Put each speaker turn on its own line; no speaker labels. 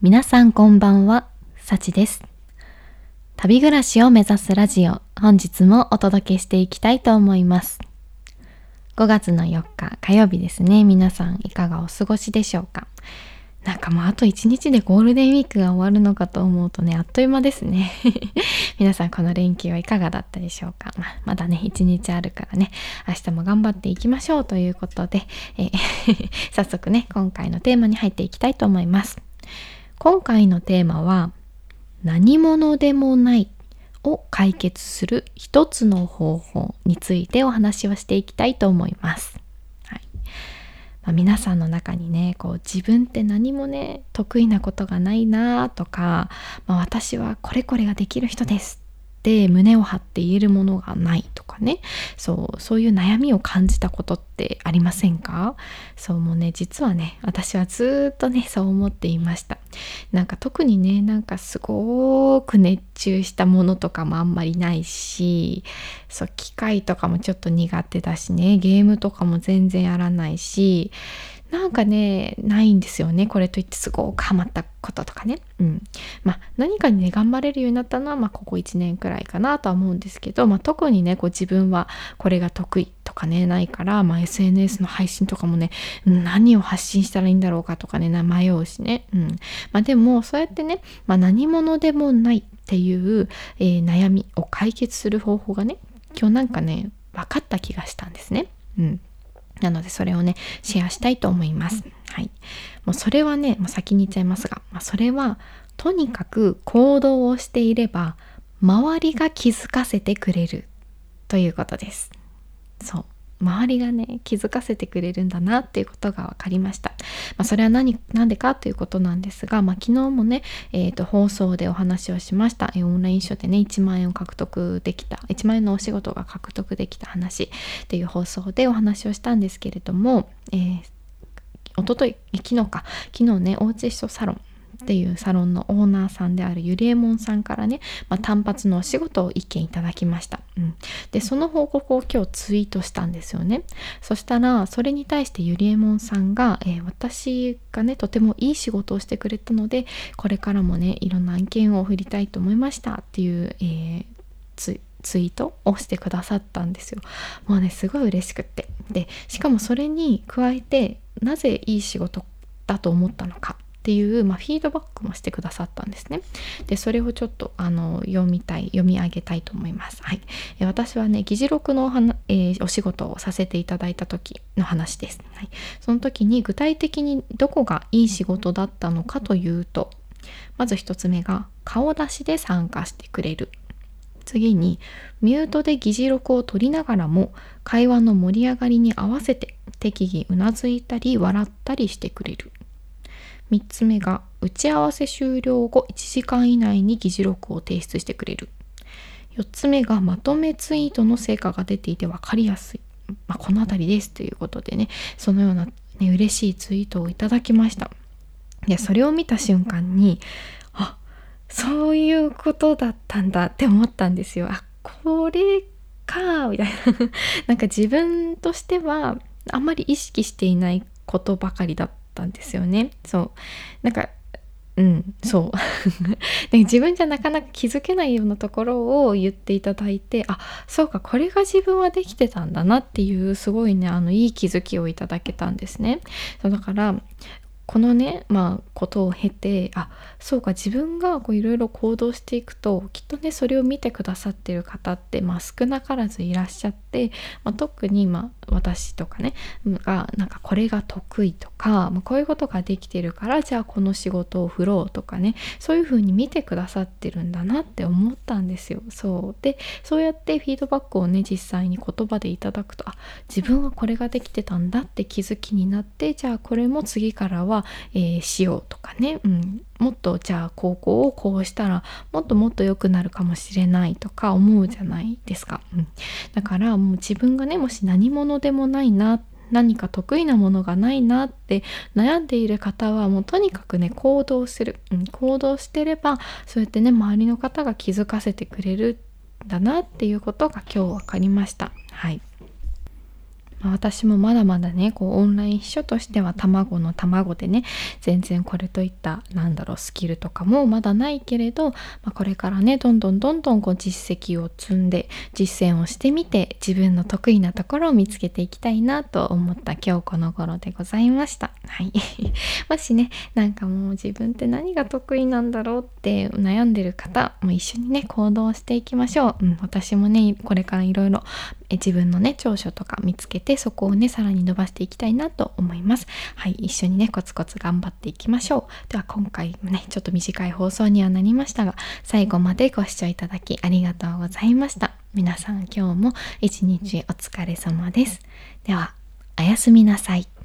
皆さんこんばんは、さちです。旅暮らしを目指すラジオ、本日もお届けしていきたいと思います。5月の4日火曜日ですね。皆さんいかがお過ごしでしょうかなんかもうあと1日でゴールデンウィークが終わるのかと思うとね、あっという間ですね。皆さんこの連休はいかがだったでしょうか、まあ、まだね、1日あるからね、明日も頑張っていきましょうということで、え 早速ね、今回のテーマに入っていきたいと思います。今回のテーマは何者でもないを解決する一つの方法についてお話をしていきたいと思います。はいまあ、皆さんの中にねこう自分って何もね得意なことがないなとか、まあ、私はこれこれができる人ですって胸を張って言えるものがないとかね。そうそういう悩みを感じたことってありませんか？そうもうね実はね私はずっとねそう思っていました。なんか特にねなんかすごく熱中したものとかもあんまりないしそう機械とかもちょっと苦手だしねゲームとかも全然やらないしなんかねないんですよね。これといってすごくハマったこととかね。うん。まあ何かにね頑張れるようになったのは、まあ、ここ1年くらいかなとは思うんですけど、まあ、特にねこう自分はこれが得意とかねないから、まあ、SNS の配信とかもね何を発信したらいいんだろうかとかね迷うしね、うん。まあ、でもそうやってね、まあ、何者でもないっていう、えー悩みを解決する方法がね今日なんかね分かった気がしたんですね。うん。なのでそれをねシェアしたいと思います。はい。もうそれはねもう先に言っちゃいますが、まあ、それはとにかく行動をしていれば周りが気づかせてくれるということです。そう。周りがね気づかせてくれるんだなっていうことが分かりました。まあ、それは何でかということなんですが、まあ、昨日もね、えー、と放送でお話をしました。えオンライン書でね1万円を獲得できた。1万円のお仕事が獲得できた話。っていう放送でお話をしたんですけれども、えー、一昨日え昨日か。昨日ねおうち秘書サロンっていうサロンのオーナーさんであるゆりえもんさんからね、まあ、単発のお仕事を一件いただきました、うん、でその報告を今日ツイートしたんですよね。そしたらそれに対してゆりえもんさんが、えー私がねとてもいい仕事をしてくれたのでこれからもねいろんな案件を振りたいと思いましたっていう、えーツツイートをしてくださったんですよ。もうねすごい嬉しくって。でしかもそれに加えてなぜいい仕事だと思ったのか。っていう、まあ、フィードバックもしてくださったんですね。でそれをちょっとあの読みたい読み上げたいと思います。はい、え私はね議事録のお話、えーお仕事をさせていただいた時の話です。はい、その時に具体的にどこがいい仕事だったのかというとまず一つ目が顔出しで参加してくれる。次にミュートで議事録を取りながらも会話の盛り上がりに合わせて適宜うなずいたり笑ったりしてくれる3つ目が打ち合わせ終了後1時間以内に議事録を提出してくれる。4つ目がまとめツイートの成果が出ていて分かりやすい、まあ、この辺りですということでねそのような、ね、嬉しいツイートをいただきました。でそれを見た瞬間にあそういうことだったんだって思ったんですよ。あこれかみたいな。なんか自分としてはあんまり意識していないことばかりだったんですよね。そうなんかうんそう で自分じゃなかなか気づけないようなところを言っていただいてあそうかこれが自分はできてたんだなっていうすごいねあのいい気づきをいただけたんですね。そうだからこのねまあことを経てあそうか自分がいろいろ行動していくときっとねそれを見てくださってる方って、まあ、少なからずいらっしゃって、まあ、特に、まあ、私とかねがなんかこれが得意とか、まあ、こういうことができてるからじゃあこの仕事を振ろうとかねそういうふうに見てくださってるんだなって思ったんですよ。そうでそうやってフィードバックをね実際に言葉でいただくとあ自分はこれができてたんだって気づきになってじゃあこれも次からはえーしようとかね、うん、もっとじゃあ高校をこうしたらもっともっと良くなるかもしれないとか思うじゃないですか。うん、だからもう自分がねもし何者でもないな何か得意なものがないなって悩んでいる方はもうとにかくね行動する、うん、行動してればそうやってね周りの方が気づかせてくれるんだなっていうことが今日分かりました。はい。まあ、私もまだまだねこうオンライン秘書としては卵の卵でね全然これといったなんだろうスキルとかもまだないけれど、まあ、これからねどんどんどんどんこう実績を積んで実践をしてみて自分の得意なところを見つけていきたいなと思った今日この頃でございました。はい、もしねなんかもう自分って何が得意なんだろうって悩んでる方も一緒にね行動していきましょう。うん、私もねこれからいろいろ自分のね長所とか見つけてそこをねさらに伸ばしていきたいなと思います。はい一緒にねコツコツ頑張っていきましょう。では今回もねちょっと短い放送にはなりましたが最後までご視聴いただきありがとうございました。皆さん今日も一日お疲れ様です。ではおやすみなさい。